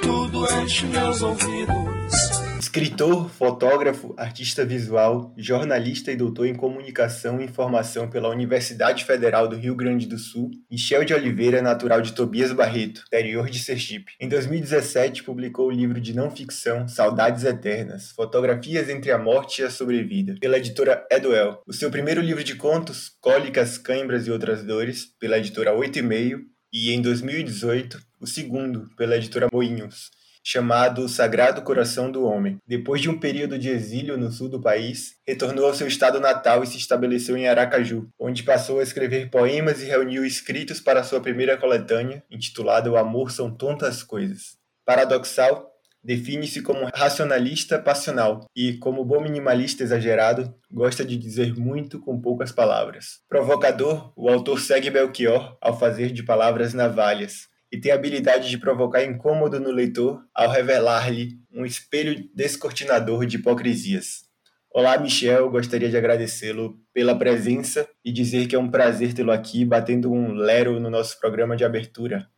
tudo enche meus ouvidos. Escritor, fotógrafo, artista visual, jornalista e doutor em comunicação e informação pela Universidade Federal do Rio Grande do Sul, Michel de Oliveira natural de Tobias Barreto, interior de Sergipe. Em 2017, publicou o livro de não ficção Saudades Eternas, Fotografias entre a Morte e a Sobrevida, pela editora Eduel. O seu primeiro livro de contos, Cólicas, Cãibras e Outras Dores, pela editora Oito e Meio, e em 2018, o segundo, pela editora Moinhos, chamado Sagrado Coração do Homem. Depois de um período de exílio no sul do país, retornou ao seu estado natal e se estabeleceu em Aracaju, onde passou a escrever poemas e reuniu escritos para sua primeira coletânea, intitulada O Amor São Tontas Coisas. Paradoxal, define-se como racionalista passional e, como bom minimalista exagerado, gosta de dizer muito com poucas palavras. Provocador, o autor segue Belchior ao fazer de palavras navalhas, e tem a habilidade de provocar incômodo no leitor ao revelar-lhe um espelho descortinador de hipocrisias. Olá, Michel, gostaria de agradecê-lo pela presença e dizer que é um prazer tê-lo aqui batendo um lero no nosso programa de abertura.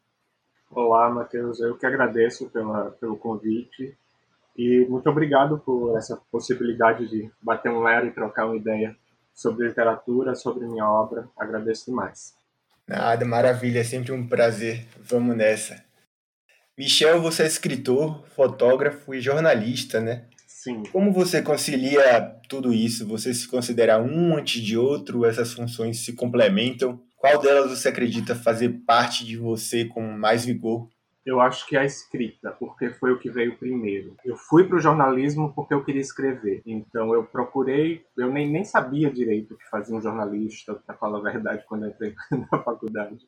Olá, Matheus, eu que agradeço pela, pelo convite e muito obrigado por essa possibilidade de bater um lero e trocar uma ideia sobre literatura, sobre minha obra. Agradeço demais. Nada, maravilha, é sempre um prazer. Vamos nessa. Michel, você é escritor, fotógrafo e jornalista, né? Sim. Como você concilia tudo isso? Você se considera um antes de outro? Essas funções se complementam? Qual delas você acredita fazer parte de você com mais vigor? Eu acho que a escrita, porque foi o que veio primeiro. Eu fui para o jornalismo porque eu queria escrever. Então eu procurei, eu nem, nem sabia direito o que fazia um jornalista, para falar a verdade, quando eu entrei na faculdade.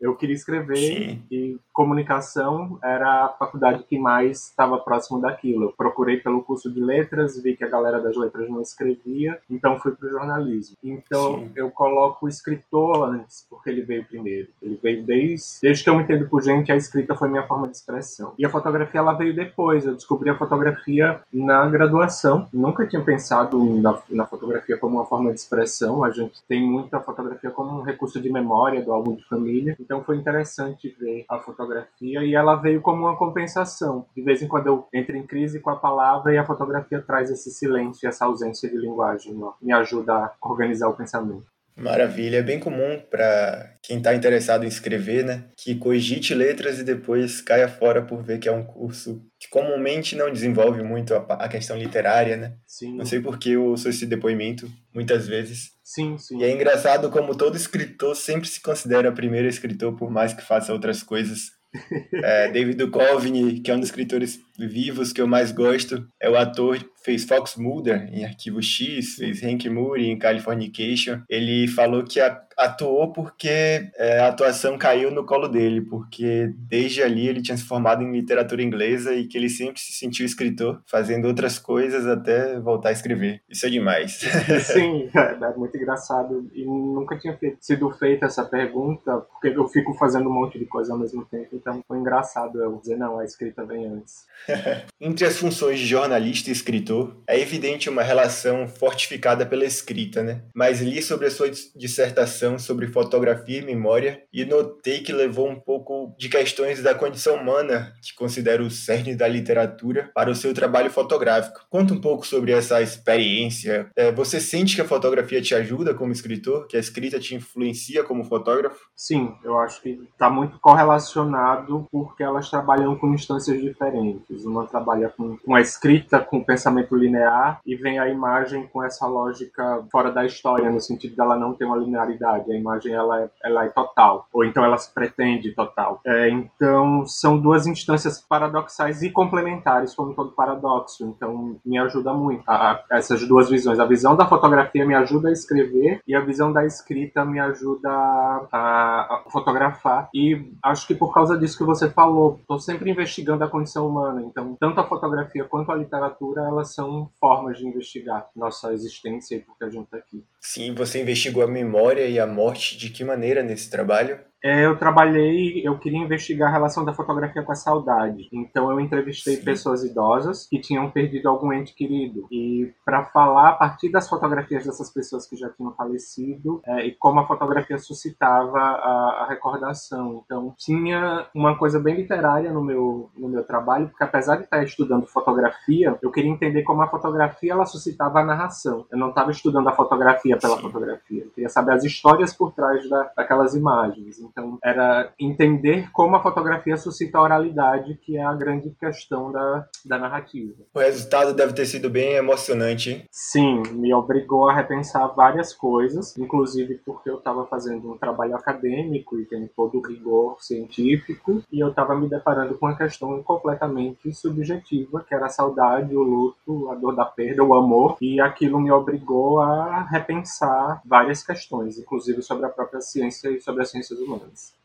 Eu queria escrever Sim. e comunicação era a faculdade que mais estava próximo daquilo. Eu procurei pelo curso de letras, vi que a galera das letras não escrevia, então fui para o jornalismo. Então Sim. eu coloco o escritor antes, porque ele veio primeiro. Ele veio desde, desde que eu me entendo por gente, a escrita foi minha forma de expressão. E a fotografia ela veio depois. Eu descobri a fotografia na graduação. Nunca tinha pensado na, na fotografia como uma forma de expressão. A gente tem muita fotografia como um recurso de memória do álbum de família. Então foi interessante ver a fotografia e ela veio como uma compensação. De vez em quando eu entro em crise com a palavra e a fotografia traz esse silêncio e essa ausência de linguagem. Ó. Me ajuda a organizar o pensamento. Maravilha, é bem comum para quem está interessado em escrever, né, que cogite letras e depois caia fora por ver que é um curso que comumente não desenvolve muito a, a questão literária, né? Sim. Não sei por que eu sou esse depoimento muitas vezes. Sim, sim. E é engraçado como todo escritor sempre se considera primeiro escritor por mais que faça outras coisas. é, David Duchovny, que é um dos escritores vivos que eu mais gosto, é o ator fez Fox Mulder em Arquivo X, fez Hank Moore em Californication. Ele falou que atuou porque é, a atuação caiu no colo dele, porque desde ali ele tinha se formado em literatura inglesa e que ele sempre se sentiu escritor, fazendo outras coisas até voltar a escrever. Isso é demais. Sim, é muito engraçado. E nunca tinha sido feita essa pergunta, porque eu fico fazendo um monte de coisa ao mesmo tempo, então foi engraçado eu dizer, não, a escrita vem antes. Entre as funções de jornalista e escritor, é evidente uma relação fortificada pela escrita, né? Mas li sobre a sua dissertação sobre fotografia e memória e notei que levou um pouco de questões da condição humana, que considero o cerne da literatura, para o seu trabalho fotográfico. Conta um pouco sobre essa experiência. É, você sente que a fotografia te ajuda como escritor? Que a escrita te influencia como fotógrafo? Sim, eu acho que está muito correlacionado porque elas trabalham com instâncias diferentes. Uma trabalha com, com a escrita, com o pensamento linear, e vem a imagem com essa lógica fora da história, no sentido dela não ter uma linearidade. A imagem ela é, ela é total, ou então ela se pretende total. É, então, são duas instâncias paradoxais e complementares, como todo paradoxo. Então, me ajuda muito a, a, essas duas visões. A visão da fotografia me ajuda a escrever, e a visão da escrita me ajuda a, a fotografar. E acho que por causa disso que você falou, estou sempre investigando a condição humana. Então, tanto a fotografia quanto a literatura, elas são formas de investigar nossa existência e por que a gente está aqui. Sim, você investigou a memória e a morte de que maneira nesse trabalho? É, eu trabalhei, eu queria investigar a relação da fotografia com a saudade. Então eu entrevistei Sim. pessoas idosas que tinham perdido algum ente querido. E para falar a partir das fotografias dessas pessoas que já tinham falecido é, e como a fotografia suscitava a, a, recordação. Então tinha uma coisa bem literária no meu, no meu trabalho, porque apesar de estar estudando fotografia, eu queria entender como a fotografia ela suscitava a narração. Eu não estava estudando a fotografia pela Sim. fotografia. Eu queria saber as histórias por trás da, daquelas imagens. Então, era entender como a fotografia suscita a oralidade, que é a grande questão da, da narrativa. O resultado deve ter sido bem emocionante. Sim, me obrigou a repensar várias coisas, inclusive porque eu estava fazendo um trabalho acadêmico e tem todo o rigor científico, e eu estava me deparando com uma questão completamente subjetiva, que era a saudade, o luto, a dor da perda, o amor, e aquilo me obrigou a repensar várias questões, inclusive sobre a própria ciência e sobre as ciências humanas.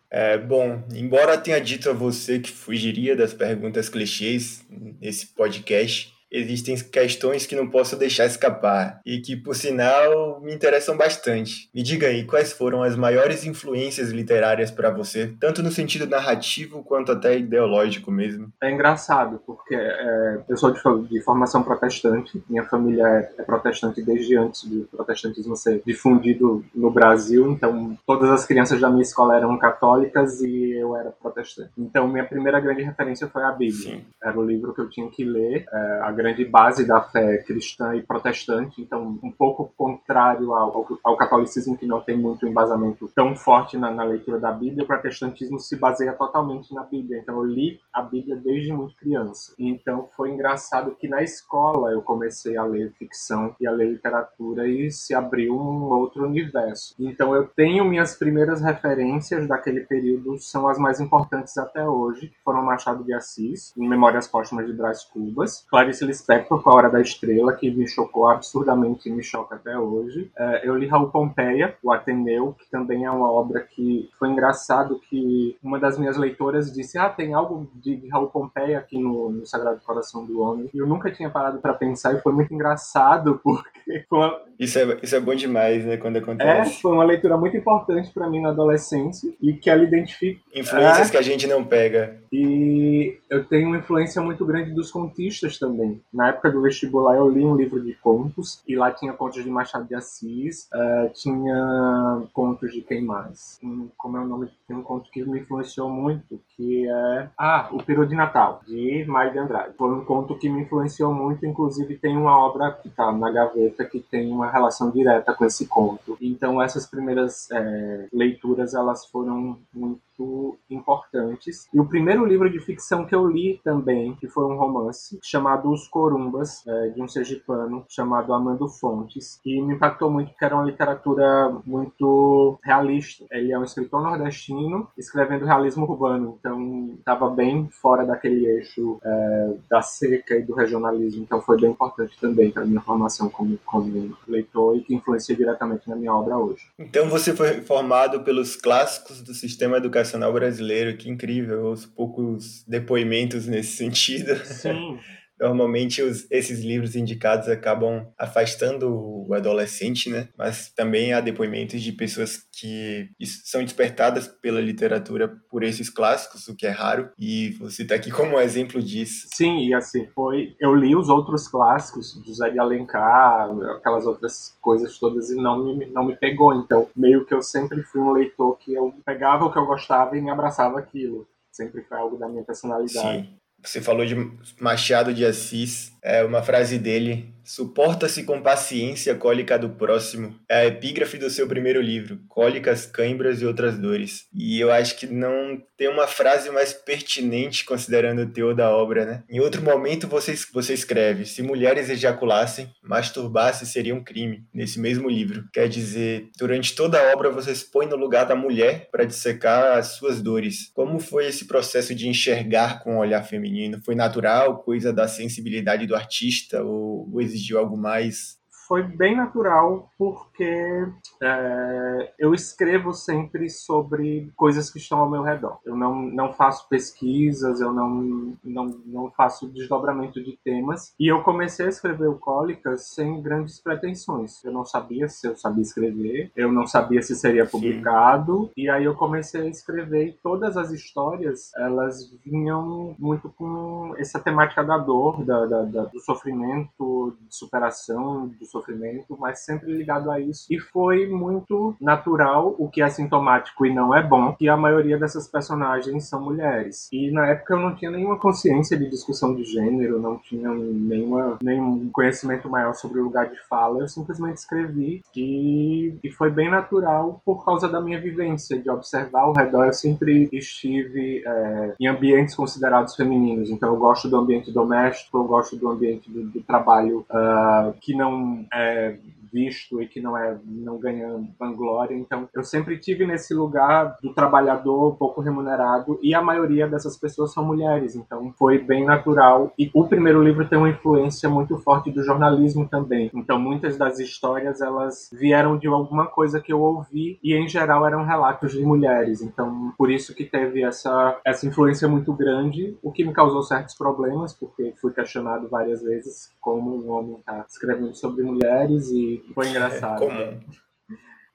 É, bom, embora tenha dito a você que fugiria das perguntas clichês nesse podcast, existem questões que não posso deixar escapar e que, por sinal, me interessam bastante. Me diga aí, quais foram as maiores influências literárias para você, tanto no sentido narrativo quanto até ideológico mesmo? É engraçado, porque é, eu sou de, de, formação protestante, minha família é, é, protestante desde antes do protestantismo ser difundido no Brasil, então todas as crianças da minha escola eram católicas e eu era protestante. Então minha primeira grande referência foi a Bíblia. Sim. Era o livro que eu tinha que ler, é, a grande base da fé cristã e protestante, então um pouco contrário ao, ao catolicismo, que não tem muito embasamento tão forte na, na, leitura da Bíblia, o protestantismo se baseia totalmente na Bíblia. Então eu li a Bíblia desde muito criança. Então foi engraçado que na escola eu comecei a ler ficção e a ler literatura e se abriu um outro universo. Então eu tenho minhas primeiras referências daquele período, são as mais importantes até hoje, que foram Machado de Assis, em Memórias Póstumas de Brás Cubas, Clarice Lispector com A Hora da Estrela, que me chocou absurdamente e me choca até hoje. É, eu li Raul Pompeia, O Ateneu, que também é uma obra que foi engraçado que uma das minhas leitoras disse ah, tem algo de Raul Pompeia aqui no, no Sagrado Coração do Homem. E eu nunca tinha parado para pensar e foi muito engraçado porque uma... Isso é, isso é bom demais, né, quando acontece. É, foi uma leitura muito importante para mim na adolescência e que ela identifica... Influências é, que a gente não pega. E eu tenho uma influência muito grande dos contistas também. Na época do vestibular eu li um livro de contos e lá tinha contos de Machado de Assis, uh, tinha contos de quem mais? Um, como é o nome? Tem um conto que me influenciou muito, que é ah, o Peru de Natal de Mário de Andrade. Foi um conto que me influenciou muito, inclusive tem uma obra que está na gaveta que tem uma relação direta com esse conto. Então essas primeiras é, leituras elas foram muito muito importantes. E o primeiro livro de ficção que eu li também, que foi um romance, chamado Os Corumbas, é, de um sergipano chamado Amando Fontes, e me impactou muito porque era uma literatura muito realista. Ele é um escritor nordestino escrevendo realismo urbano, então estava bem fora daquele eixo é, da seca e do regionalismo, então foi bem importante também para minha formação como, como leitor e que influencia diretamente na minha obra hoje. Então você foi formado pelos clássicos do sistema educacional educacional brasileiro, que incrível, os poucos depoimentos nesse sentido. Sim. Normalmente os, esses livros indicados acabam afastando o adolescente, né? Mas também há depoimentos de pessoas que são despertadas pela literatura por esses clássicos, o que é raro, e você está aqui como um exemplo disso. Sim, e assim, foi. Eu li os outros clássicos, José de Alencar, aquelas outras coisas todas, e não me, não me pegou. Então, meio que eu sempre fui um leitor que eu pegava o que eu gostava e me abraçava aquilo. Sempre foi algo da minha personalidade. Sim. Você falou de Machado de Assis, é uma frase dele Suporta-se com paciência a cólica do próximo. É a epígrafe do seu primeiro livro, Cólicas, Cãibras e Outras Dores. E eu acho que não tem uma frase mais pertinente considerando o teor da obra, né? Em outro momento você, você escreve: Se mulheres ejaculassem, masturbar-se seria um crime. Nesse mesmo livro. Quer dizer, durante toda a obra você se põe no lugar da mulher para dissecar as suas dores. Como foi esse processo de enxergar com o olhar feminino? Foi natural, coisa da sensibilidade do artista ou, ou exigiu algo mais? Foi bem natural porque é, eu escrevo sempre sobre coisas que estão ao meu redor. Eu não, não faço pesquisas, eu não, não, não faço desdobramento de temas. E eu comecei a escrever o Cólicas sem grandes pretensões. Eu não sabia se eu sabia escrever, eu não sabia se seria publicado. Sim. E aí eu comecei a escrever e todas as histórias, elas vinham muito com essa temática da dor, da, da, da do sofrimento, de superação do sofrimento, mas sempre ligado a isso. E foi muito natural, o que é sintomático e não é bom, que a maioria dessas personagens são mulheres. E na época eu não tinha nenhuma consciência de discussão de gênero, não tinha nenhuma, nenhum conhecimento maior sobre o lugar de fala, eu simplesmente escrevi e, e foi bem natural por causa da minha vivência, de observar ao redor. Eu sempre estive é, em ambientes considerados femininos, então eu gosto do ambiente doméstico, eu gosto do ambiente do, do trabalho uh, que não é visto e que não é não ganha vanglória. Então, eu sempre tive nesse lugar do trabalhador pouco remunerado e a maioria dessas pessoas são mulheres. Então, foi bem natural. E o primeiro livro tem uma influência muito forte do jornalismo também. Então, muitas das histórias elas vieram de alguma coisa que eu ouvi e em geral eram relatos de mulheres. Então, por isso que teve essa essa influência muito grande, o que me causou certos problemas, porque fui questionado várias vezes como um homem está escrevendo sobre mulheres e foi engraçado. É comum.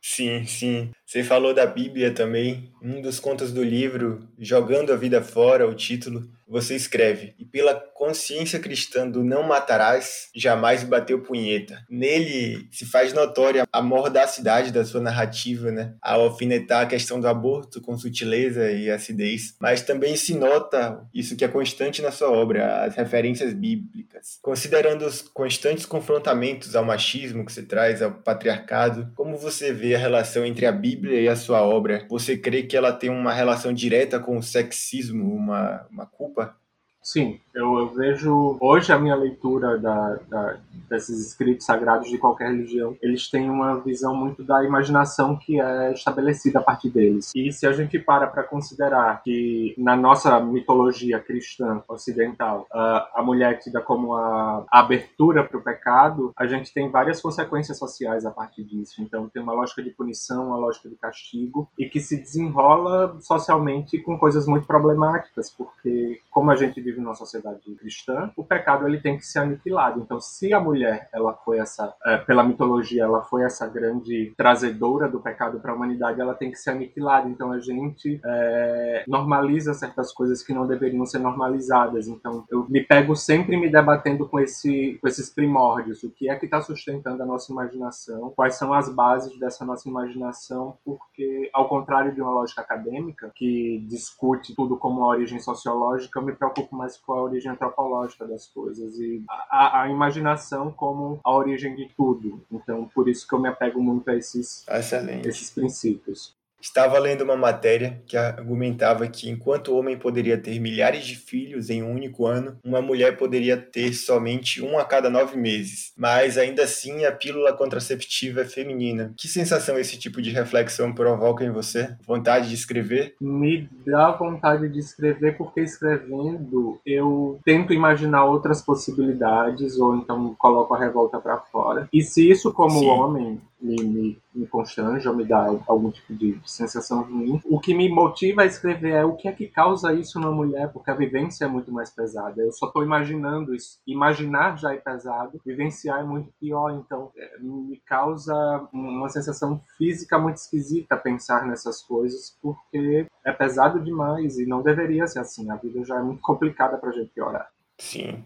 Sim, sim. Você falou da Bíblia também. Um dos contos do livro, Jogando a Vida Fora, o título, você escreve: E pela consciência cristã do não matarás, jamais bateu punheta. Nele se faz notória a mordacidade da sua narrativa, né? Ao alfinetar a questão do aborto com sutileza e acidez. Mas também se nota isso que é constante na sua obra, as referências bíblicas. Considerando os constantes confrontamentos ao machismo que você traz, ao patriarcado, como você vê a relação entre a Bíblia e a sua obra? Você crê que ela tem uma relação direta com o sexismo, uma, uma culpa? группа Sim, eu, eu, vejo hoje a minha leitura da, da, desses escritos sagrados de qualquer religião, eles têm uma visão muito da imaginação que é estabelecida a partir deles. E se a gente para para considerar que na nossa mitologia cristã ocidental a, a mulher é tida como a abertura para o pecado, a gente tem várias consequências sociais a partir disso. Então tem uma lógica de punição, uma lógica de castigo e que se desenrola socialmente com coisas muito problemáticas, porque como a gente vive numa sociedade cristã, o pecado ele tem que ser aniquilado. Então, se a mulher, ela foi essa, é, pela mitologia, ela foi essa grande trazedora do pecado para a humanidade, ela tem que ser aniquilada. Então, a gente é, normaliza certas coisas que não deveriam ser normalizadas. Então, eu me pego sempre me debatendo com, esse, com esses primórdios. O que é que está sustentando a nossa imaginação? Quais são as bases dessa nossa imaginação? Porque, ao contrário de uma lógica acadêmica, que discute tudo como uma origem sociológica, eu me preocupo mais com a origem antropológica das coisas e a, a, imaginação como a origem de tudo. Então, por isso que eu me apego muito a esses, Excelente. esses princípios. Estava lendo uma matéria que argumentava que enquanto o homem poderia ter milhares de filhos em um único ano, uma mulher poderia ter somente um a cada nove meses. Mas ainda assim a pílula contraceptiva é feminina. Que sensação esse tipo de reflexão provoca em você? Vontade de escrever? Me dá vontade de escrever porque escrevendo eu tento imaginar outras possibilidades ou então coloco a revolta para fora. E se isso como Sim. homem me, me, me constrange ou me dá algum tipo de sensação ruim. O que me motiva a escrever é o que é que causa isso na mulher, porque a vivência é muito mais pesada. Eu só estou imaginando isso. Imaginar já é pesado, vivenciar é muito pior. Então, é, me causa uma sensação física muito esquisita pensar nessas coisas, porque é pesado demais e não deveria ser assim. A vida já é muito complicada para a gente piorar. Sim.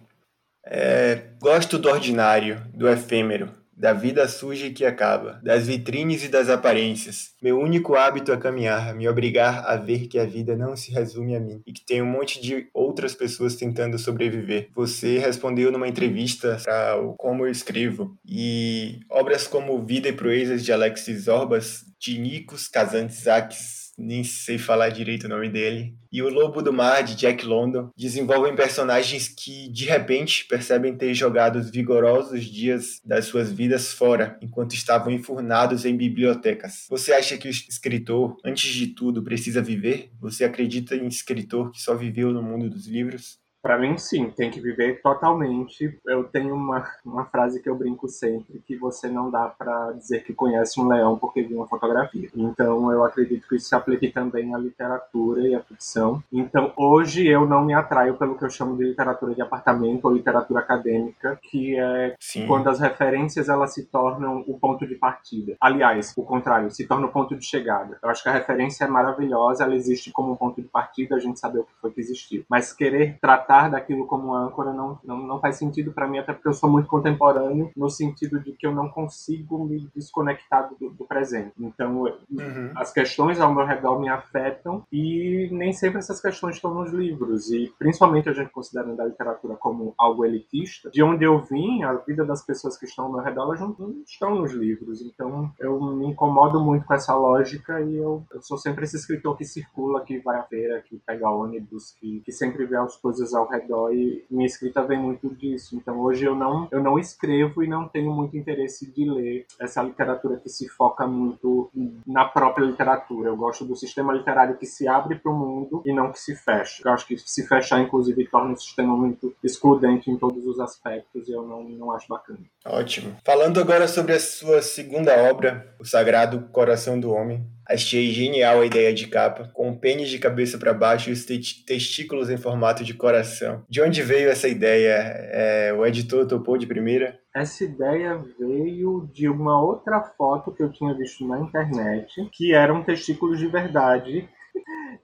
É, gosto do ordinário, do efêmero da vida suja que acaba, das vitrines e das aparências. Meu único hábito é caminhar, me obrigar a ver que a vida não se resume a mim e que tem um monte de outras pessoas tentando sobreviver. Você respondeu numa entrevista para o Como Eu Escrevo e obras como Vida e Proezas de Alexis Orbas, de Nikos Kazantzakis nem sei falar direito o nome dele, e o Lobo do Mar, de Jack London, desenvolvem personagens que, de repente, percebem ter jogado os vigorosos dias das suas vidas fora, enquanto estavam enfurnados em bibliotecas. Você acha que o escritor, antes de tudo, precisa viver? Você acredita em escritor que só viveu no mundo dos livros? Para mim, sim, tem que viver totalmente. Eu tenho uma, uma frase que eu brinco sempre, que você não dá para dizer que conhece um leão porque viu uma fotografia. Então, eu acredito que isso se aplique também à literatura e à ficção. Então, hoje eu não me atraio pelo que eu chamo de literatura de apartamento ou literatura acadêmica, que é sim. quando as referências elas se tornam o ponto de partida. Aliás, o contrário, se torna o ponto de chegada. Eu acho que a referência é maravilhosa, ela existe como um ponto de partida, a gente saber o que foi que existiu. Mas querer tratar daquilo como âncora não, não, não faz sentido para mim, até porque eu sou muito contemporâneo, no sentido de que eu não consigo me desconectar do, do presente. Então, uhum. as questões ao meu redor me afetam e nem sempre essas questões estão nos livros. E principalmente a gente considerando a literatura como algo elitista, de onde eu vim, a vida das pessoas que estão ao meu redor, elas não, não estão nos livros. Então, eu me incomodo muito com essa lógica e eu, eu sou sempre esse escritor que circula, que vai à feira, que pega ônibus, que, que sempre vê as coisas ao redor e minha escrita vem muito disso. Então hoje eu não, eu não escrevo e não tenho muito interesse de ler essa literatura que se foca muito na própria literatura. Eu gosto do sistema literário que se abre para o mundo e não que se fecha. Eu acho que se fechar, inclusive, torna um sistema muito excludente em todos os aspectos e eu não, não acho bacana. Ótimo. Falando agora sobre a sua segunda obra, O Sagrado Coração do Homem, Achei genial a ideia de capa, com o pênis de cabeça para baixo e os testículos em formato de coração. De onde veio essa ideia? É, o editor topou de primeira? Essa ideia veio de uma outra foto que eu tinha visto na internet, que eram testículos de verdade.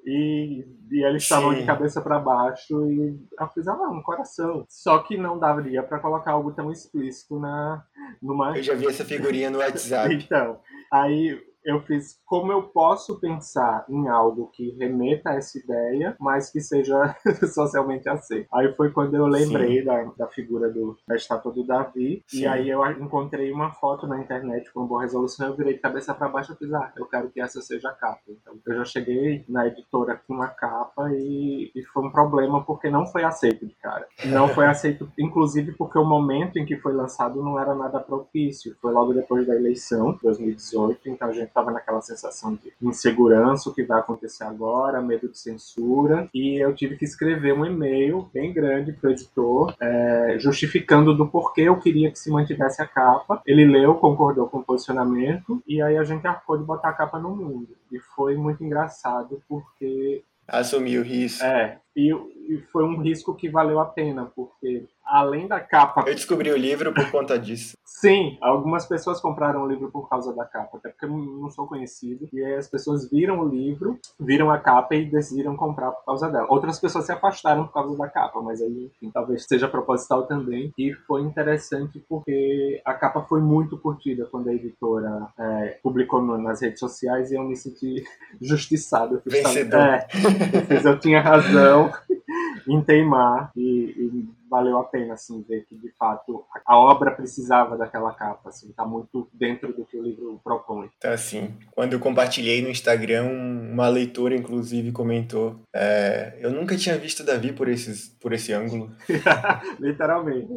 E, e eles estavam de cabeça para baixo e eu fiz, ah, um coração. Só que não daria para colocar algo tão explícito na numa. Eu já vi essa figurinha no WhatsApp. então, aí eu fiz como eu posso pensar em algo que remeta a essa ideia, mas que seja socialmente aceito. Aí foi quando eu lembrei da, da figura do, da estátua do Davi, Sim. e aí eu encontrei uma foto na internet com boa resolução, eu virei de cabeça para baixo e fiz, ah, eu quero que essa seja a capa. Então eu já cheguei na editora com uma capa e, e foi um problema porque não foi aceito de cara. Não foi aceito, inclusive porque o momento em que foi lançado não era nada propício. Foi logo depois da eleição, 2018, então a gente estava naquela sensação de insegurança, o que vai acontecer agora, medo de censura, e eu tive que escrever um e-mail bem grande para o editor, é, justificando do porquê eu queria que se mantivesse a capa. Ele leu, concordou com o posicionamento, e aí a gente arcou de botar a capa no mundo. E foi muito engraçado, porque assumiu o risco. É, e, e, foi um risco que valeu a pena, porque além da capa. Eu descobri o livro por conta disso. Sim, algumas pessoas compraram o livro por causa da capa, até porque eu não sou conhecido. E aí as pessoas viram o livro, viram a capa e decidiram comprar por causa dela. Outras pessoas se afastaram por causa da capa, mas aí, enfim, talvez seja proposital também. E foi interessante porque a capa foi muito curtida quando a editora é, publicou no, nas redes sociais e eu me senti justiçado. Eu Vencedor. É, eu, fiz, eu tinha razão em teimar e, e valeu a pena assim ver que de fato a obra precisava daquela capa, assim, tá muito dentro do que o livro propõe. Tá assim. Quando eu compartilhei no Instagram, uma leitora inclusive comentou: é, eu nunca tinha visto Davi por esses por esse ângulo. Literalmente.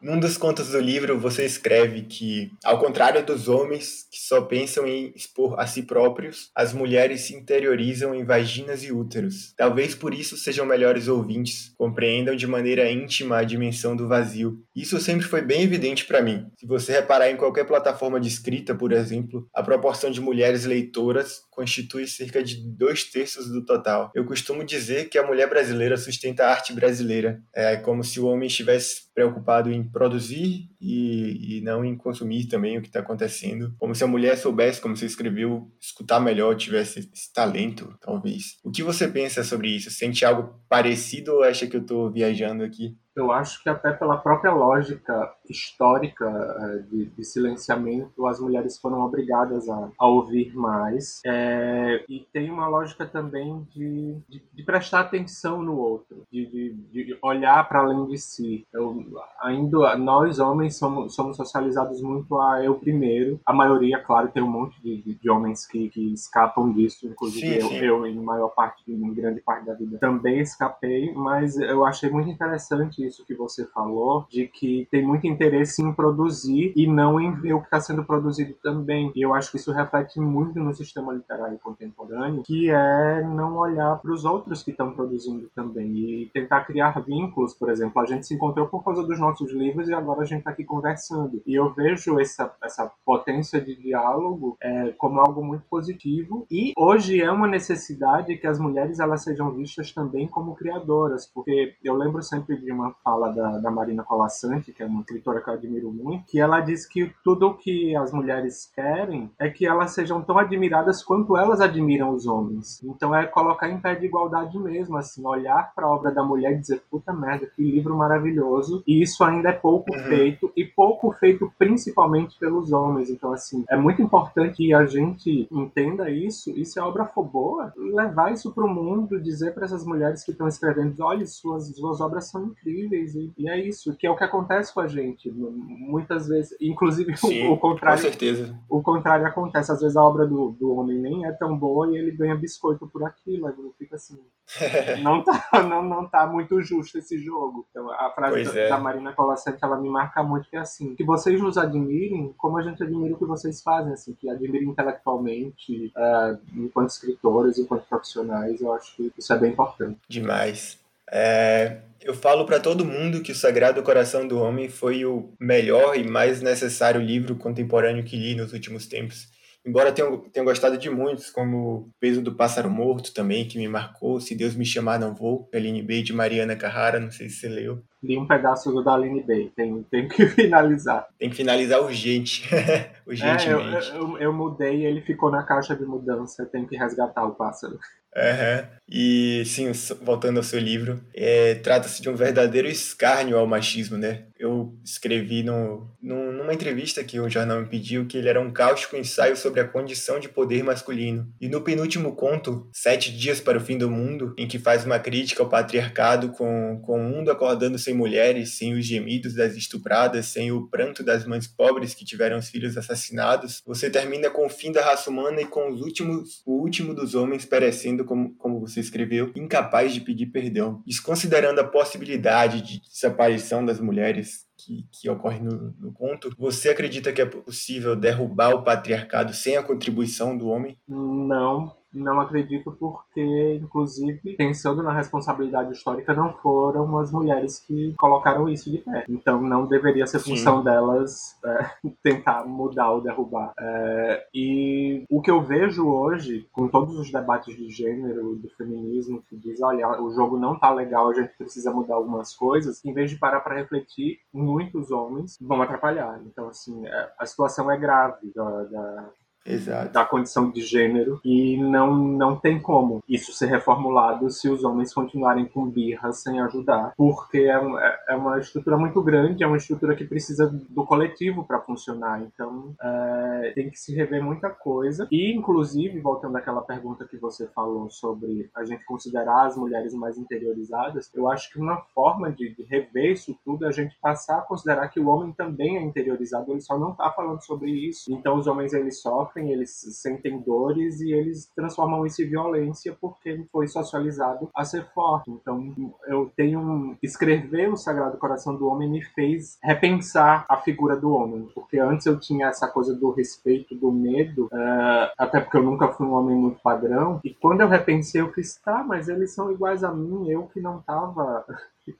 Num dos contos do livro, você escreve que, ao contrário dos homens que só pensam em expor a si próprios, as mulheres se interiorizam em vaginas e úteros. Talvez por isso sejam melhores ouvintes, compreendam de maneira íntima a dimensão do vazio. Isso sempre foi bem evidente para mim. Se você reparar em qualquer plataforma de escrita, por exemplo, a proporção de mulheres leitoras constitui cerca de dois terços do total. Eu costumo dizer que a mulher brasileira sustenta a arte brasileira. É como se o homem estivesse preocupado em produzir e, e não em consumir também o que está acontecendo. Como se a mulher soubesse, como você escreveu, escutar melhor, tivesse esse talento, talvez. O que você pensa sobre isso? Sente algo parecido ou acha que eu estou viajando aqui? Eu acho que até pela própria lógica histórica é, de, de silenciamento, as mulheres foram obrigadas a, a ouvir mais. É, e tem uma lógica também de, de, de prestar atenção no outro, de, de olhar para além de si. Eu, ainda nós, homens, somos, somos socializados muito a eu primeiro. A maioria, claro, tem um monte de, homens que, que escapam disso, inclusive sim, sim. Eu, eu, em maior parte, em grande parte da vida, também escapei, mas eu achei muito interessante isso que você falou, de que tem muito interesse em produzir e não em ver o que está sendo produzido também. E eu acho que isso reflete muito no sistema literário contemporâneo, que é não olhar para os outros que estão produzindo também e tentar criar vínculos, por exemplo. A gente se encontrou por causa dos nossos livros e agora a gente está aqui conversando. E eu vejo essa, essa potência de diálogo é, como algo muito positivo e hoje é uma necessidade que as mulheres elas sejam vistas também como criadoras, porque eu lembro sempre de uma fala da, da Marina Colassante, que é uma escritora que eu admiro muito, que ela diz que tudo o que as mulheres querem é que elas sejam tão admiradas quanto elas admiram os homens. Então é colocar em pé de igualdade mesmo, assim, olhar para a obra da mulher e dizer, puta merda, que livro maravilhoso. E isso ainda é pouco uhum. feito, e pouco feito principalmente pelos homens. Então, assim, é muito importante que a gente entenda isso, e se a obra for boa, levar isso para o mundo, dizer para essas mulheres que estão escrevendo, olha, suas, suas obras são incríveis, e, e, é isso, que é o que acontece com a gente. Muitas vezes, inclusive Sim, o, o contrário. Com certeza. O contrário acontece. Às vezes a obra do, do homem nem é tão boa e ele ganha biscoito por aquilo. Aí fica assim. não, tá, não, não tá muito justo esse jogo. Então, a frase da, é. da, Marina Colassante, ela me marca muito que é assim, que vocês nos admirem como a gente admira o que vocês fazem, assim, que admirem intelectualmente, uh, enquanto escritores, enquanto profissionais, eu acho que isso é bem importante. Demais. É, eu falo para todo mundo que o Sagrado Coração do Homem foi o melhor e mais necessário livro contemporâneo que li nos últimos tempos. Embora tenha, tenha gostado de muitos, como Peso do Pássaro Morto também, que me marcou, Se Deus Me Chamar Não Vou, Bay, de Mariana Carrara, não sei se você leu. Li um pedaço do da Aline Bay, tem, tem que finalizar. Tem que finalizar urgente, urgentemente. É, eu, eu, eu mudei e ele ficou na caixa de mudança, tem que resgatar o pássaro. Uhum. E sim, voltando ao seu livro, é, trata-se de um verdadeiro escárnio ao machismo, né? Eu escrevi no, no, numa entrevista que o jornal me pediu que ele era um cáustico ensaio sobre a condição de poder masculino. E no penúltimo conto, Sete Dias para o Fim do Mundo, em que faz uma crítica ao patriarcado com, com o mundo acordando sem mulheres, sem os gemidos das estupradas, sem o pranto das mães pobres que tiveram os filhos assassinados, você termina com o fim da raça humana e com os últimos, o último dos homens perecendo como, como você escreveu, incapaz de pedir perdão. Desconsiderando a possibilidade de desaparição das mulheres que, que ocorre no, no, conto, você acredita que é possível derrubar o patriarcado sem a contribuição do homem? Não, não acredito porque, inclusive, pensando na responsabilidade histórica, não foram as mulheres que colocaram isso de pé. Então não deveria ser função Sim. delas é, tentar mudar ou derrubar. É, e o que eu vejo hoje, com todos os debates de gênero, do feminismo, que diz, olha, o jogo não tá legal, a gente precisa mudar algumas coisas, em vez de parar para refletir, muitos homens vão atrapalhar. Então, assim, é, a situação é grave da, da Exato. da condição de gênero e não, não tem como isso ser reformulado se os homens continuarem com birra sem ajudar, porque é, é, é uma estrutura muito grande, é uma estrutura que precisa do coletivo para funcionar, então é, tem que se rever muita coisa. E inclusive, voltando àquela pergunta que você falou sobre a gente considerar as mulheres mais interiorizadas, eu acho que uma forma de, de rever isso tudo é a gente passar a considerar que o homem também é interiorizado, ele só não está falando sobre isso, então os homens eles sofrem eles sentem dores e eles transformam isso em violência porque foi socializado a ser forte. Então, eu tenho escrever o Sagrado Coração do Homem me fez repensar a figura do homem, porque antes eu tinha essa coisa do respeito, do medo, uh, até porque eu nunca fui um homem muito padrão. E quando eu repensei, eu fiz, tá, mas eles são iguais a mim, eu que não tava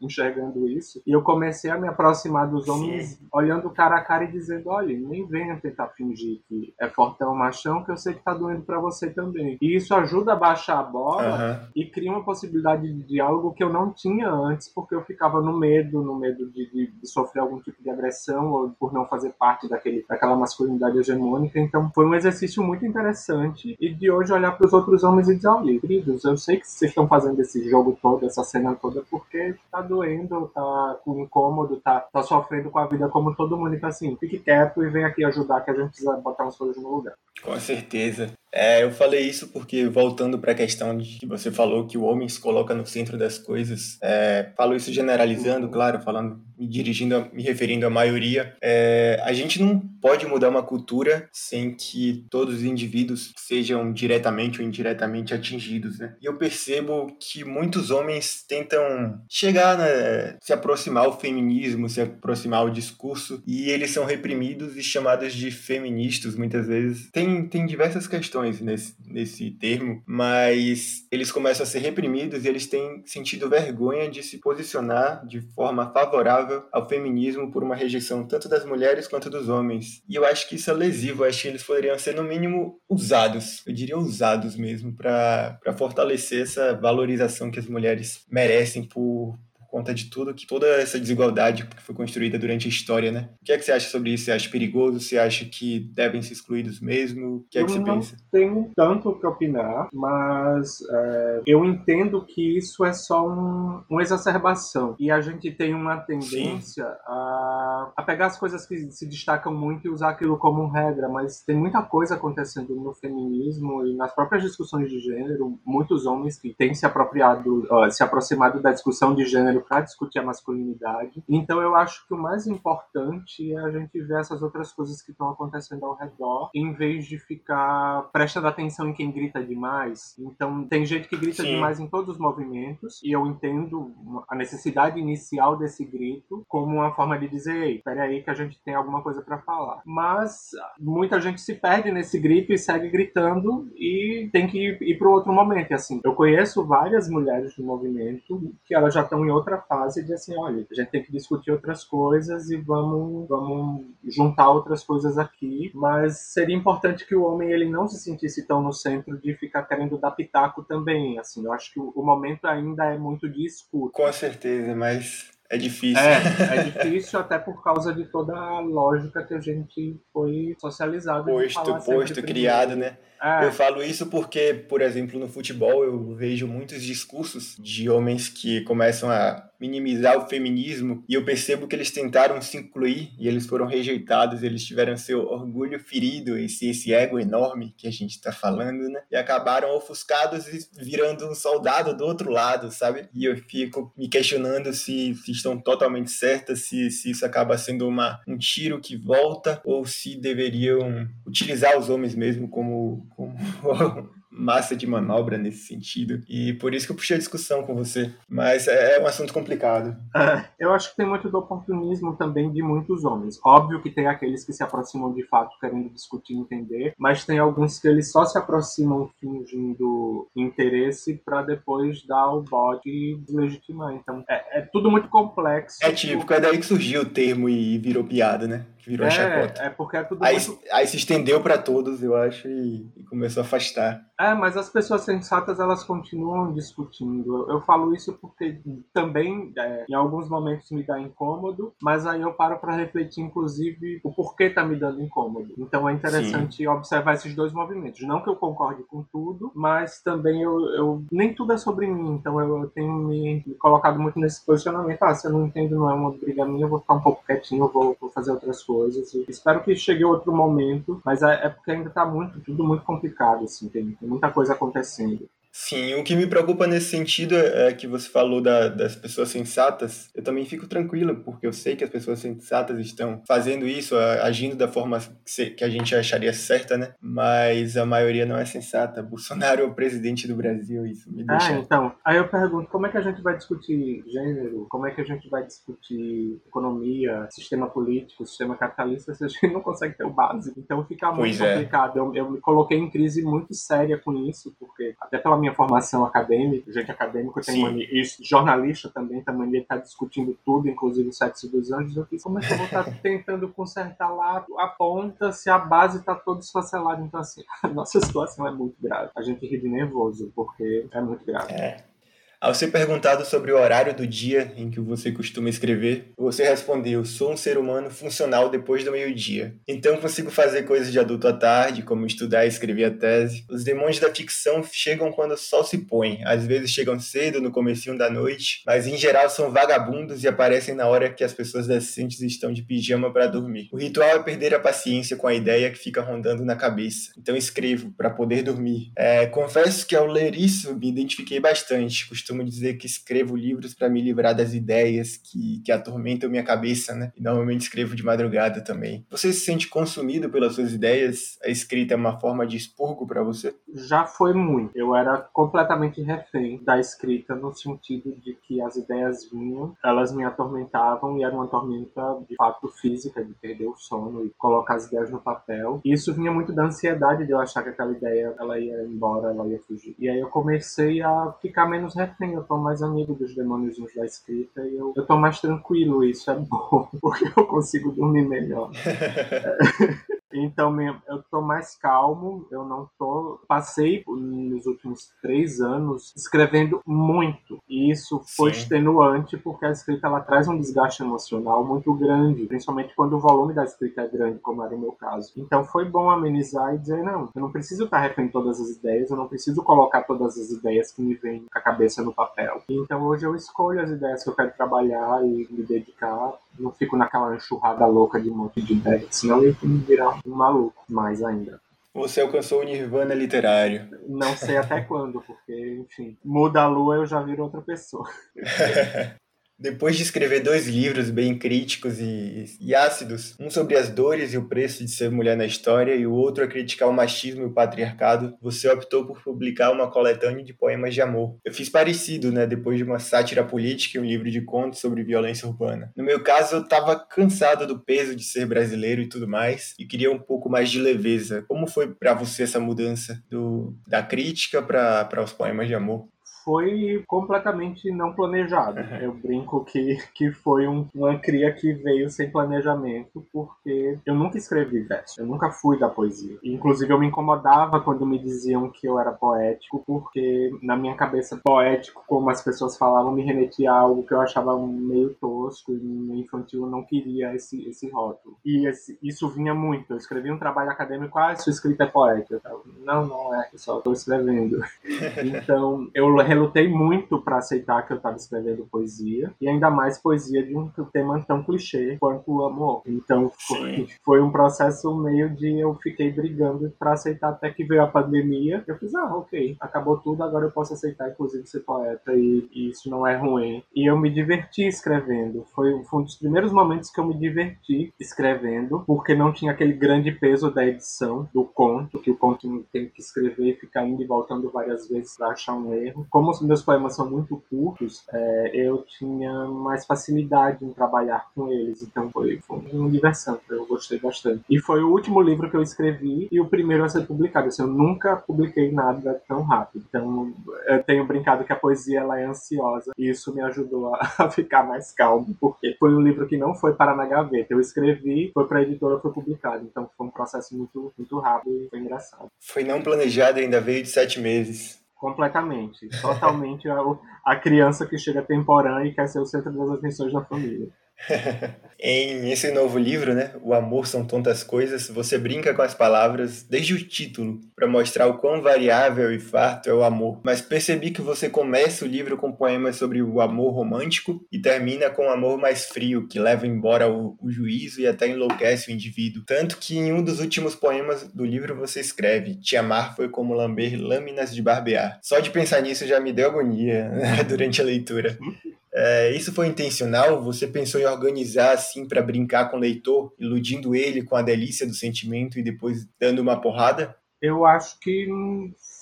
enxergando isso. E eu comecei a me aproximar dos homens Sim. olhando cara a cara e dizendo: olha, nem venha tentar fingir que é fortão machão, que eu sei que tá doendo para você também. E isso ajuda a baixar a bola uhum. e cria uma possibilidade de diálogo que eu não tinha antes, porque eu ficava no medo, no medo de, de, de sofrer algum tipo de agressão ou por não fazer parte daquele, daquela masculinidade hegemônica. Então foi um exercício muito interessante e de hoje olhar para os outros homens e dizer: olha, queridos, eu sei que vocês estão fazendo esse jogo todo, essa cena toda, porque tá doendo, tá com incômodo, tá, tá sofrendo com a vida como todo mundo. Então, assim, fique quieto e vem aqui ajudar que a gente precisa botar umas coisas no lugar. Com certeza. É, eu falei isso porque, voltando para a questão de que você falou que o homem se coloca no centro das coisas, é, falo isso generalizando, claro, falando, me dirigindo, me referindo à maioria, é, a gente não pode mudar uma cultura sem que todos os indivíduos sejam diretamente ou indiretamente atingidos, né? E eu percebo que muitos homens tentam chegar, né, se aproximar ao feminismo, se aproximar ao discurso, e eles são reprimidos e chamados de feministas muitas vezes. Tem, tem diversas questões nesse, nesse termo, mas eles começam a ser reprimidos e eles têm sentido vergonha de se posicionar de forma favorável ao feminismo por uma rejeição tanto das mulheres quanto dos homens. E eu acho que isso é lesivo, eu acho que eles poderiam ser, no mínimo, usados, eu diria usados mesmo, para fortalecer essa valorização que as mulheres merecem por conta de tudo, que toda essa desigualdade que foi construída durante a história, né? O que é que você acha sobre isso? Você acha perigoso? Você acha que devem ser excluídos mesmo? O que é que você não pensa? tenho tanto o que opinar, mas é, eu entendo que isso é só um, uma exacerbação. E a gente tem uma tendência a, a, pegar as coisas que se destacam muito e usar aquilo como regra, mas tem muita coisa acontecendo no feminismo e nas próprias discussões de gênero, muitos homens que têm se apropriado, uh, se aproximado da discussão de gênero para discutir a masculinidade. Então eu acho que o mais importante é a gente ver essas outras coisas que estão acontecendo ao redor, em vez de ficar prestando atenção em quem grita demais. Então tem gente que grita Sim. demais em todos os movimentos, e eu entendo a necessidade inicial desse grito como uma forma de dizer, ei, aí que a gente tem alguma coisa para falar. Mas muita gente se perde nesse grito e segue gritando e tem que ir, ir para outro momento. E, assim, eu conheço várias mulheres do movimento que elas já estão em outra outra fase de assim, olha, a gente tem que discutir outras coisas e vamos, vamos juntar outras coisas aqui, mas seria importante que o homem ele não se sentisse tão no centro de ficar querendo dar pitaco também, assim, eu acho que o, o momento ainda é muito de escuta. Com certeza, mas é difícil. É, é difícil até por causa de toda a lógica que a gente foi socializado. Posto, posto, criado, né? É. Eu falo isso porque, por exemplo, no futebol eu vejo muitos discursos de homens que começam a minimizar o feminismo e eu percebo que eles tentaram se incluir e eles foram rejeitados, eles tiveram seu orgulho ferido, esse, esse ego enorme que a gente está falando, né? E acabaram ofuscados e virando um soldado do outro lado, sabe? E eu fico me questionando se, se estão totalmente certas, se, se isso acaba sendo uma, um tiro que volta ou se deveriam utilizar os homens mesmo como como massa de manobra nesse sentido. E por isso que eu puxei a discussão com você. Mas é, é um assunto complicado. É, eu acho que tem muito do oportunismo também de muitos homens. Óbvio que tem aqueles que se aproximam de fato querendo discutir e entender, mas tem alguns que eles só se aproximam fingindo interesse para depois dar o bode e deslegitimar. Então é, é, tudo muito complexo. É típico, é daí que surgiu o termo e virou piada, né? Virou é, chacota. É porque é tudo aí, muito... aí se estendeu para todos, eu acho, e, e começou a afastar. É, mas as pessoas sensatas elas continuam discutindo. Eu, eu falo isso porque também é, em alguns momentos me dá incômodo, mas aí eu paro para refletir, inclusive, o porquê tá me dando incômodo. Então é interessante Sim. observar esses dois movimentos. Não que eu concorde com tudo, mas também eu, eu nem tudo é sobre mim. Então eu, eu tenho me, me, colocado muito nesse posicionamento. Ah, se eu não entendo, não é uma briga minha, eu vou ficar um pouco quietinho, eu vou, vou fazer outras coisas. E espero que chegue outro momento, mas é, é porque ainda tá muito, tudo muito complicado, assim, tem, tem muita coisa acontecendo. Sim, o que me preocupa nesse sentido é que você falou da, das pessoas sensatas. Eu também fico tranquilo, porque eu sei que as pessoas sensatas estão fazendo isso, agindo da forma que a gente acharia certa, né? Mas a maioria não é sensata. Bolsonaro é o presidente do Brasil, isso me deixa. Ah, então. Aí eu pergunto, como é que a gente vai discutir gênero? Como é que a gente vai discutir economia, sistema político, sistema capitalista, se a gente não consegue ter o básico? Então fica muito pois é. complicado. É. Eu, eu me coloquei em crise muito séria com isso, porque até pela minha formação acadêmica, gente acadêmico tem mania, e jornalista também tem mania de estar discutindo tudo, inclusive o sexo dos anjos. Eu fiz, como é que eu vou estar tentando consertar lá a ponta se a base está toda esfacelada? Então, assim, a nossa situação é muito grave. A gente ri de nervoso, porque é muito grave. É. Ao ser perguntado sobre o horário do dia em que você costuma escrever, você respondeu: sou um ser humano funcional depois do meio-dia. Então consigo fazer coisas de adulto à tarde, como estudar e escrever a tese. Os demônios da ficção chegam quando o sol se põe. Às vezes chegam cedo, no comecinho da noite, mas em geral são vagabundos e aparecem na hora que as pessoas decentes estão de pijama para dormir. O ritual é perder a paciência com a ideia que fica rondando na cabeça. Então escrevo para poder dormir. É, confesso que ao ler isso me identifiquei bastante. Costumo dizer que escrevo livros para me livrar das ideias que, que atormentam minha cabeça, né? E normalmente escrevo de madrugada também. Você se sente consumido pelas suas ideias? A escrita é uma forma de expurgo para você? Já foi muito. Eu era completamente refém da escrita no sentido de que as ideias vinham, elas me atormentavam e era uma tormenta de fato física, de perder o sono e colocar as ideias no papel. E isso vinha muito da ansiedade de eu achar que aquela ideia ela ia embora, ela ia fugir. E aí eu comecei a ficar menos refém, eu tô mais amigo dos demônios da escrita e eu, eu tô mais tranquilo, isso é bom, porque eu consigo dormir melhor. Então, eu tô mais calmo, eu não tô. Passei nos últimos três anos escrevendo muito. E isso foi Sim. extenuante, porque a escrita ela traz um desgaste emocional muito grande, principalmente quando o volume da escrita é grande, como era o meu caso. Então, foi bom amenizar e dizer: não, eu não preciso estar refém todas as ideias, eu não preciso colocar todas as ideias que me vêm com a cabeça no papel. Então, hoje eu escolho as ideias que eu quero trabalhar e me dedicar não fico naquela enxurrada louca de um monte de ideias, senão eu ia me virar um maluco mais ainda. Você alcançou o nirvana literário. Não sei até quando, porque, enfim, muda a lua eu já viro outra pessoa. Depois de escrever dois livros bem críticos e, e, ácidos, um sobre as dores e o preço de ser mulher na história e o outro a criticar o machismo e o patriarcado, você optou por publicar uma coletânea de poemas de amor. Eu fiz parecido, né, depois de uma sátira política e um livro de contos sobre violência urbana. No meu caso, eu estava cansado do peso de ser brasileiro e tudo mais, e queria um pouco mais de leveza. Como foi para você essa mudança do, da crítica para os poemas de amor? Foi completamente não planejado. Uhum. Eu brinco que, que foi um, uma cria que veio sem planejamento, porque eu nunca escrevi verso, eu nunca fui da poesia. Inclusive, eu me incomodava quando me diziam que eu era poético, porque na minha cabeça, poético, como as pessoas falavam, me remetia a algo que eu achava meio tosco e meio infantil, eu não queria esse, esse rótulo. E esse, isso vinha muito. Eu escrevi um trabalho acadêmico, ah, sua escrita é poética. Não, não é, eu só estou escrevendo. então, eu relutei muito para aceitar que eu estava escrevendo poesia, e ainda mais poesia de um tema tão clichê quanto o amor. Então foi, foi um processo meio de eu fiquei brigando para aceitar até que veio a pandemia. Eu fiz, ah, ok, acabou tudo, agora eu posso aceitar, inclusive, ser poeta, e, e isso não é ruim. E eu me diverti escrevendo. Foi, foi um dos primeiros momentos que eu me diverti escrevendo, porque não tinha aquele grande peso da edição do conto, que o conto tem que escrever e ficar indo e voltando várias vezes para achar um erro. Como como os meus poemas são muito curtos, é, eu tinha mais facilidade em trabalhar com eles. Então foi, foi uma diversão, eu gostei bastante. E foi o último livro que eu escrevi e o primeiro a ser publicado. Assim, eu nunca publiquei nada tão rápido. Então eu tenho brincado que a poesia ela é ansiosa e isso me ajudou a, ficar mais calmo, porque foi um livro que não foi para na gaveta. Eu escrevi, foi para a editora, foi publicado. Então foi um processo muito, muito rápido e foi engraçado. Foi não planejado, ainda veio de sete meses. Completamente. Totalmente a, a criança que chega temporã e quer ser o centro das atenções da família. em esse novo livro, né, O Amor São Tontas Coisas, você brinca com as palavras desde o título para mostrar o quão variável e farto é o amor. Mas percebi que você começa o livro com poemas sobre o amor romântico e termina com o amor mais frio, que leva embora o, o juízo e até enlouquece o indivíduo. Tanto que em um dos últimos poemas do livro você escreve: Te amar foi como lamber lâminas de barbear. Só de pensar nisso já me deu agonia né, durante a leitura. É, isso foi intencional? Você pensou em organizar assim para brincar com o leitor, iludindo ele com a delícia do sentimento e depois dando uma porrada? Eu acho que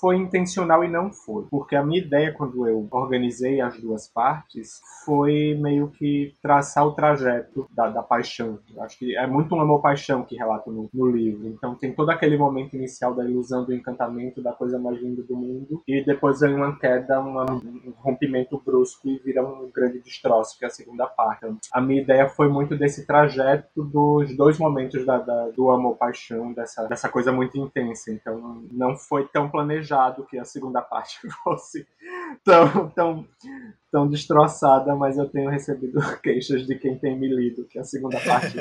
foi intencional e não foi. Porque a minha ideia, quando eu organizei as duas partes, foi meio que traçar o trajeto da, da paixão. Eu acho que é muito um amor-paixão que relata no, no, livro. Então tem todo aquele momento inicial da ilusão, do encantamento, da coisa mais linda do mundo. E depois vem uma queda, uma, um rompimento brusco e vira um grande destroço, que é a segunda parte. Então, a minha ideia foi muito desse trajeto dos dois momentos da, da do amor-paixão, dessa, dessa coisa muito intensa. Então não foi tão planejado planejado que a segunda parte fosse tão, tão, tão destroçada, mas eu tenho recebido queixas de quem tem me lido que a segunda parte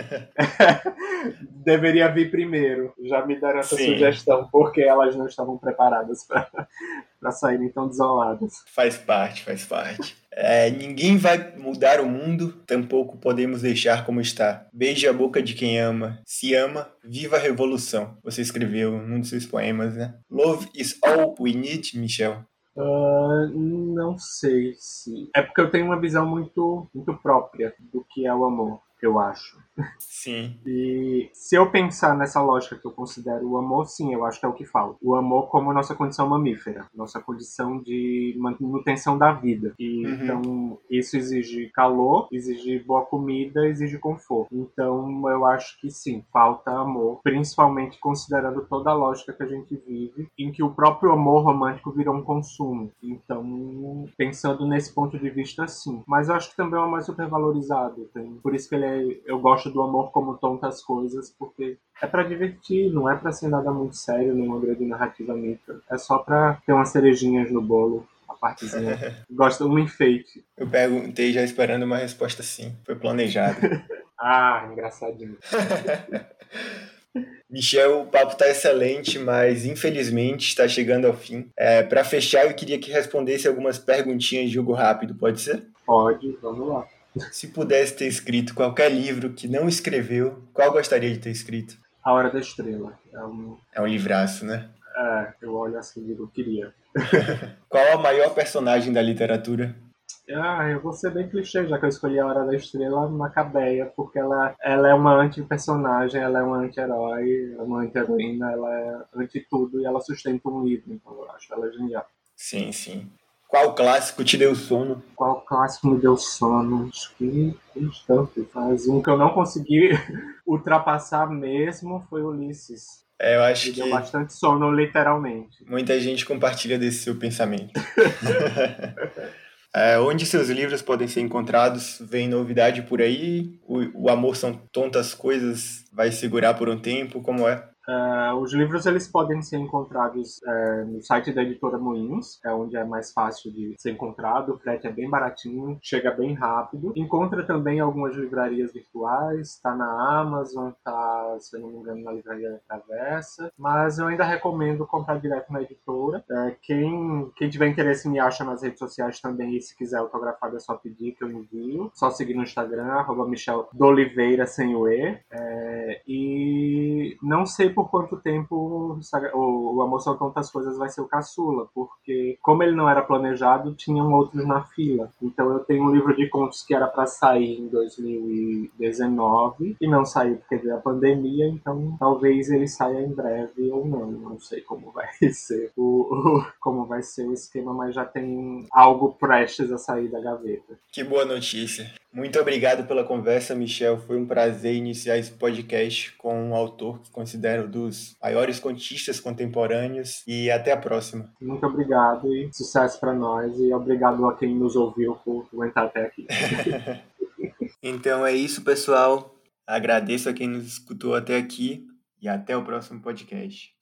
deveria vir primeiro. Já me deram essa Sim. sugestão, porque elas não estavam preparadas para saírem tão desoladas. Faz parte, faz parte. É, ninguém vai mudar o mundo, tampouco podemos deixar como está. Beije a boca de quem ama. Se ama, viva a revolução. Você escreveu num dos seus poemas, né? Love is all we need, Michel. Uh, não sei se. É porque eu tenho uma visão muito, muito própria do que é o amor, eu acho. Sim. E se eu pensar nessa lógica que eu considero o amor, sim, eu acho que é o que falta. O amor como nossa condição mamífera, nossa condição de manutenção da vida. E, uhum. Então, isso exige calor, exige boa comida, exige conforto. Então, eu acho que sim, falta amor, principalmente considerando toda a lógica que a gente vive, em que o próprio amor romântico virou um consumo. Então, pensando nesse ponto de vista, sim. Mas eu acho que também é mais supervalorizado. Por isso que ele é, eu gosto do amor como tontas coisas, porque é para divertir, não é para ser nada muito sério, nenhuma grande narrativa. É só para ter umas cerejinhas no bolo, a partezinha. Gosta um enfeite. Eu perguntei já esperando uma resposta sim, foi planejado. ah, engraçadinho. Michel, o papo está excelente, mas infelizmente está chegando ao fim. É, para fechar, eu queria que respondesse algumas perguntinhas de jogo rápido, pode ser? Pode, vamos lá. Se pudesse ter escrito qualquer livro que não escreveu, qual gostaria de ter escrito? A Hora da Estrela. É um, é um livraço, né? É, eu olho assim e digo, queria. qual a maior personagem da literatura? Ah, eu vou ser bem clichê, já que eu escolhi a Hora da Estrela, Macabeia, porque ela, ela é uma anti-personagem, ela é uma anti-herói, é uma anti-heroína, ela é anti-tudo e ela sustenta um livro, então eu acho ela genial. Sim, sim. Qual clássico te deu sono? Qual clássico me deu sono? Acho que tanto. Mas um que eu não consegui ultrapassar mesmo foi Ulisses. É, eu acho me que. Deu bastante sono, literalmente. Muita gente compartilha desse seu pensamento. é, onde seus livros podem ser encontrados? Vem novidade por aí? O, o amor são tontas coisas? Vai segurar por um tempo? Como é? Uh, os livros eles podem ser encontrados uh, no site da editora Moinhos, é onde é mais fácil de ser encontrado. O frete é bem baratinho, chega bem rápido. Encontra também algumas livrarias virtuais, está na Amazon, está, se eu não me engano, na livraria Travessa. Mas eu ainda recomendo comprar direto na editora. Uh, quem, quem tiver interesse me acha nas redes sociais também, e se quiser autografado é só pedir que eu envio. Só seguir no Instagram, arroba Michel D'Oliveira sem o E. e não sei por quanto tempo o, o Amor Coisas vai ser o caçula, porque como ele não era planejado, tinham outros na fila. Então eu tenho um livro de contos que era para sair em 2019 e não saiu porque veio a pandemia, então talvez ele saia em breve ou não. Não sei como vai ser o, o como vai ser o esquema, mas já tem algo prestes a sair da gaveta. Que boa notícia. Muito obrigado pela conversa, Michel. Foi um prazer iniciar esse podcast com um autor que considero dos maiores contistas contemporâneos. E até a próxima. Muito obrigado e sucesso para nós. E obrigado a quem nos ouviu por aguentar até aqui. então é isso, pessoal. Agradeço a quem nos escutou até aqui e até o próximo podcast.